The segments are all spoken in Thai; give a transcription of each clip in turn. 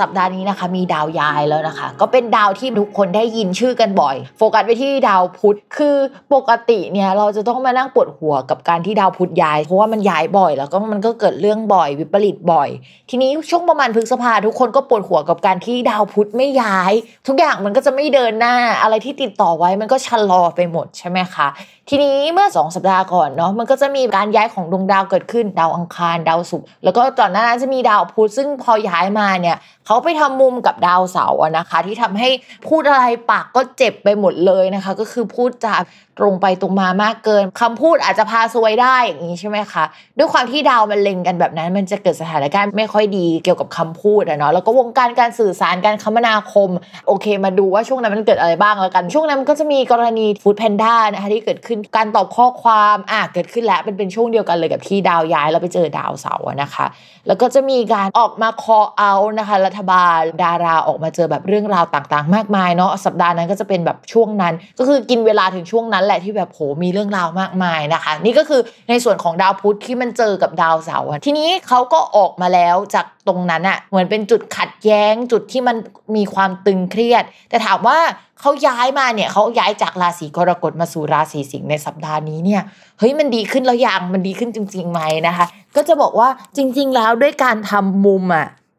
สัปดาห์นี้นะคะ มีดาวย้ายแล้วนะคะ ก็เป็นดาวที่ทุกคนได้ยินชื่อกันบ่อย โฟกัสไปที่ดาวพุธคือปกติเนี่ยเราจะต้องมานั่งปวดหัวกับการที่ดาวพุธย้าย เพราะว่ามันย้ายบ่อย แล้วก็มันก็เกิดเรื่องบ่อย วิปริตบ่อย ทีนี้ช่วงประมาณพฤษภาทุกคนก็ปวดหัวกับการที่ดาวพุธไม่ย้าย ทุกอย่างมันก็จะไม่เดินหน้าอะไรที่ติดต่อไว้มันก็ชะลอไปหมดใช่ไหมคะทีนี้เมื่อ 2 สัปดาห์ก่อนเนาะมันก็จะมีการย้ายของดวงดาวเกิดขึ้น ดาวอังคารดาวศุกร์แล้วก็ตอนนั้นจะมีดาวพุธซึ่งพอย้ายมาเนี่ย เขาไปทำมุมกับดาวเสาร์นะคะ ที่ทำให้พูดอะไรปากก็เจ็บไปหมดเลยนะคะ ก็คือพูดจาตรงไปตรงมามากเกินคำพูดอาจจะพาซวยได้อย่างนี้ใช่ไหมคะ ด้วยความที่ดาวมันเล็งกันแบบนั้น มันจะเกิดสถานการณ์ไม่ค่อยดีเกี่ยวกับคำพูดอะเนาะแล้วก็วงการการสื่อสารการคมนาคม โอเค มาดูว่าช่วงนั้นมันเกิดอะไรบ้างแล้วกัน ช่วงนั้นมันก็จะมีกรณีฟู้ดแพนด้านะคะที่เกิดขึ้นการตอบข้อความอะเกิดขึ้นแล้วเป็นเป็นช่วงเดียวกันเลยกับที่ดาวย้ายแล้วไปเจอดาวเสาร์นะคะ แล้วก็จะมีการออกมาคอเอานะคะ รัฐบาลดาราออกมาเจอแบบเรื่องราวต่างๆ มากมายเนาะสัปดาห์นั้นก็จะเป็นแบบช่วงนั้น ก็คือกินเวลาถึงช่วงนั้นแหละที่แบบโหมีเรื่องราวมากมายนะคะ นี่ก็คือในส่วนของดาวพุธที่มันเจอกับดาวเสาร์ทีนี้เขาก็ออกมาแล้วจากตรงนั้นอะเหมือนเป็นจุดขัดแย้งจุดที่มันมีความตึงเครียด แต่ถามว่าเขาย้ายมาเนี่ยเขาย้ายจากราศีกรกฎมาสู่ราศีสิงห์ในสัปดาห์นี้เนี่ยเฮ้ยมันดีขึ้นแล้วยังมันดีขึ้นจริงๆไหมนะคะ ก็จะบอกว่าจริง ๆ แล้วด้วยการทำมุมอะ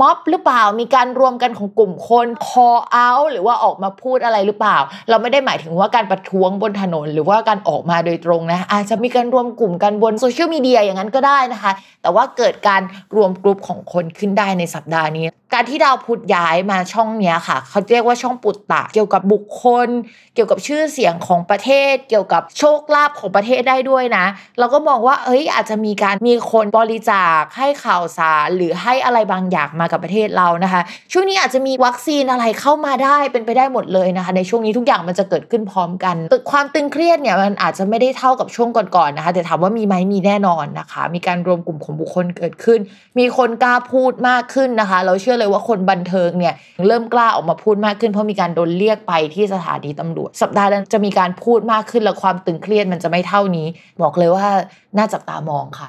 ม็อบหรือเปล่ามีการรวมกันของกลุ่มคน call out หรือว่าออกมาพูดอะไรหรือเปล่า เราไม่ได้หมายถึงว่าการประท้วงบนถนน หรือว่าการออกมาโดยตรงนะ อาจจะมีการรวมกลุ่มกันบนโซเชียลมีเดียอย่างนั้นก็ได้นะคะ แต่ว่าเกิดการรวมกลุ่มของคนขึ้นได้ในสัปดาห์นี้ การที่ดาวพุธย้ายมาช่องเนี้ยค่ะ เขาเรียกว่าช่องปุตตะ เกี่ยวกับบุคคล เกี่ยวกับชื่อเสียงของประเทศ เกี่ยวกับโชคลาภของประเทศได้ด้วยนะ เราก็มองว่าเอ้ยอาจจะมีการมีคนบริจาคให้ข่าวสารหรือให้อะไรบางอย่างมากับประเทศเรานะคะ ช่วงนี้อาจจะมีวัคซีนอะไรเข้ามาได้เป็นไปได้หมดเลยนะคะ ในช่วงนี้ทุกอย่างมันจะเกิดขึ้นพร้อมกันตึกความตึงเครียดเนี่ยมันอาจจะไม่ได้เท่ากับช่วงก่อนๆนะคะ แต่ถามว่ามีไหมมีแน่นอนนะคะ มีการรวมกลุ่มของบุคคลเกิดขึ้น มีคนกล้าพูดมากขึ้นนะคะ เราเชื่อเลยว่าคนบันเทิงเนี่ยเริ่มกล้าออกมาพูดมากขึ้นเพราะมีการโดนเรียกไปที่สถานีตำรวจ สัปดาห์นั้นจะมีการพูดมากขึ้นและความตึงเครียดมันจะไม่เท่านี้ บอกเลยว่าน่าจับตามองค่ะ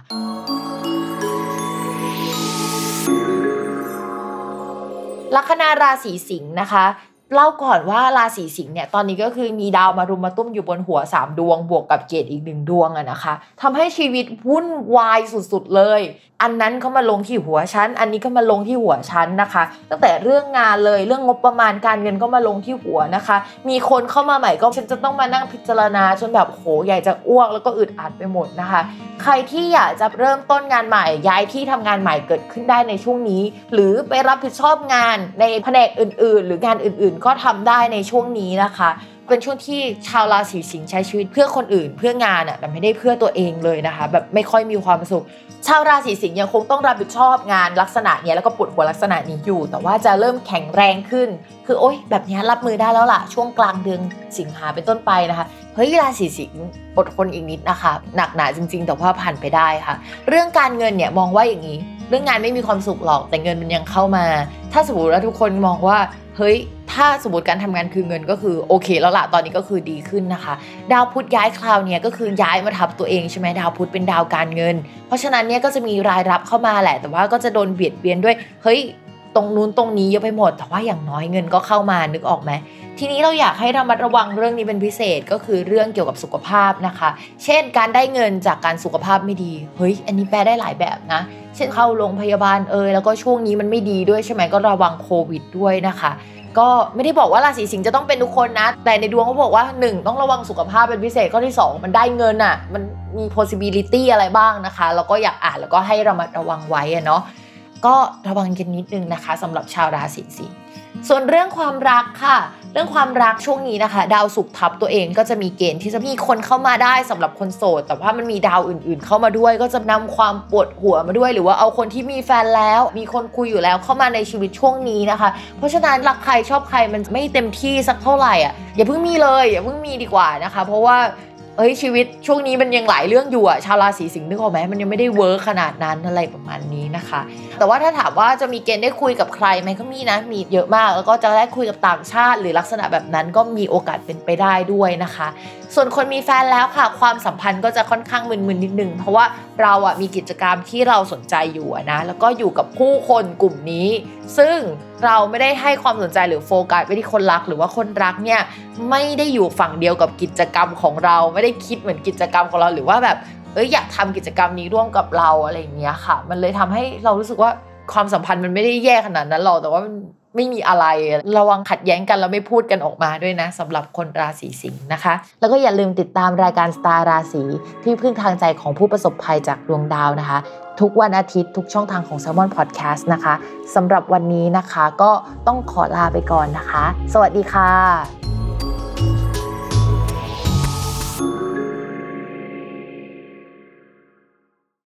ลัคนาราศีสิงห์นะคะ เล่าก่อนว่าราศีสิงห์เนี่ยตอนนี้ก็คือมีดาวมารุมมาตุ้มอยู่บนหัว 3 ดวง บวกกับเกตอีกหนึ่งดวงอะนะคะทำให้ชีวิตวุ่นวายสุดๆเลย อันนั้นก็มาลงที่หัวฉันอันนี้ก็มาลงที่หัวฉันนะคะ ตั้งแต่เรื่องงานเลยเรื่องงบประมาณการเงินก็มาลงที่หัวนะคะ มีคนเข้ามาใหม่ก็ฉันจะต้องมานั่งพิจารณาจนแบบโหใหญ่จะอ้วกแล้วก็อึดอัดไปหมดนะคะ ใครที่อยากจะเริ่มต้นงานใหม่ย้ายที่ทำงานใหม่เกิดขึ้นได้ในช่วงนี้ หรือไปรับผิดชอบงานในแผนกอื่น ๆ หรืองานอื่นๆก็ทำได้ในช่วงนี้นะคะ เป็นช่วงที่ชาวราศีสิงห์ใช้ชีวิตเพื่อคนอื่น เพื่องานอะแต่ไม่ได้เพื่อตัวเองเลยนะคะ แบบไม่ค่อยมีความสุข ชาวราศีสิงห์ยังคงต้องรับผิดชอบงานลักษณะเนี้ยแล้วก็ปวดหัวลักษณะนี้อยู่ แต่ว่าจะเริ่มแข็งแรงขึ้น คือโอ๊ยแบบนี้รับมือได้แล้วล่ะช่วงกลางเดือนสิงหาเป็นต้นไปนะคะเฮ้ยราศีสิงห์อดทนอีกนิดนะคะ หนักหนาจริง ๆ แต่ว่าผ่านไปได้ค่ะ เรื่องการเงินเนี่ยมองว่าอย่างนี้ เรื่องงานไม่มีความสุขหรอกแต่เงินมันยังเข้ามา ถ้าสมมติว่าทุกคนมองว่าเฮ้ย ถ้าสมมติการทำงานคือเงินก็คือโอเคแล้วล่ะตอนนี้ก็คือดีขึ้นนะคะ ดาวพุธย้ายคราวเนี้ยก็คือย้ายมาทับตัวเองใช่ไหมดาวพุธเป็นดาวการเงิน เพราะฉะนั้นเนี่ยก็จะมีรายรับเข้ามาแหละ แต่ว่าก็จะโดนเบียดเบียนด้วยเฮ้ยตรงนู้นตรงนี้เยอะไปหมด แต่ว่าอย่างน้อยเงินก็เข้ามานึกออกไหมทีนี้เราอยากให้ระมัดระวังเรื่องนี้เป็นพิเศษก็คือเรื่องเกี่ยวกับสุขภาพนะคะ เช่นการได้เงินจากการสุขภาพไม่ดี เฮ้ย อันนี้แปลได้หลายแบบนะ เช่นเข้าโรงพยาบาลเอยแล้วก็ช่วงนี้มันไม่ดีด้วยใช่ไหมก็ระวังโควิดด้วยนะคะ ก็ไม่ได้บอกว่าราศีสิงห์จะต้องเป็นทุกคนนะ แต่ในดวงเขาบอกว่า 1 ต้องระวังสุขภาพเป็นพิเศษข้อที่ 2 มันได้เงินอะ่ะ มันมี possibility อะไรบ้างนะคะ แล้วก็อยากอ่านแล้วก็ให้ระมัดระวังไว้อะเนาะ ก็ระวังกันนิดนึงนะคะสำหรับชาวราศีสิงห์ส่วนเรื่องความรักค่ะ เรื่องความรักช่วงนี้นะคะ ดาวศุกร์ทับตัวเองก็จะมีเกณฑ์ที่จะมีคนเข้ามาได้สำหรับคนโสด แต่ว่ามันมีดาวอื่น ๆ เข้ามาด้วย ก็จะนำความปวดหัวมาด้วย หรือว่าเอาคนที่มีแฟนแล้ว มีคนคุยอยู่แล้วเข้ามาในชีวิตช่วงนี้นะคะ เพราะฉะนั้นรักใครชอบใครมันไม่เต็มที่สักเท่าไหร่อะอย่าเพิ่งมีเลยอย่าเพิ่งมีดีกว่านะคะ เพราะว่า เอ้ยชีวิตช่วงนี้มันยังหลายเรื่องอยู่อะชาวราศีสิงห์นึกออกไหมมันยังไม่ได้ work ขนาดนั้นอะไรประมาณนี้นะคะ แต่ว่าถ้าถามว่าจะมีเกณฑ์ได้คุยกับใครไหมก็มีนะมีเยอะมาก แล้วก็จะได้คุยกับต่างชาติหรือลักษณะแบบนั้นก็มีโอกาสเป็นไปได้ด้วยนะคะ ส่วนคนมีแฟนแล้วค่ะ ความสัมพันธ์ก็จะค่อนข้างมึนๆนิดนึงเพราะว่าเราอะมีกิจกรรมที่เราสนใจอยู่นะแล้วก็อยู่กับผู้คนกลุ่มนี้ ซึ่ง เราไม่ได้ให้ความสนใจหรือโฟกัสไปที่คนรัก หรือว่าคนรักเนี่ยไม่ได้อยู่ฝั่งเดียวกับกิจกรรมของเรา ไม่ได้คิดเหมือนกิจกรรมของเราหรือว่าแบบเอ้ยอยากทำกิจกรรมนี้ร่วมกับเราอะไรอย่างเงี้ยค่ะ มันเลยทำให้เรารู้สึกว่าความสัมพันธ์มันไม่ได้แย่ขนาดนั้นหรอกแต่ว่ามัน ไม่มีอะไรระวังขัดแย้งกันแล้วไม่พูดกันออกมาด้วยนะสำหรับคนราศีสิงห์นะคะ แล้วก็อย่าลืมติดตามรายการสตาร์ราศีที่พึ่งทางใจของผู้ประสบภัยจากดวงดาวนะคะ ทุกวันอาทิตย์ทุกช่องทางของ s ซ l m o n Podcast นะคะสำหรับวันนี้นะคะก็ต้องขอลาไปก่อนนะคะ สวัสดีค่ะ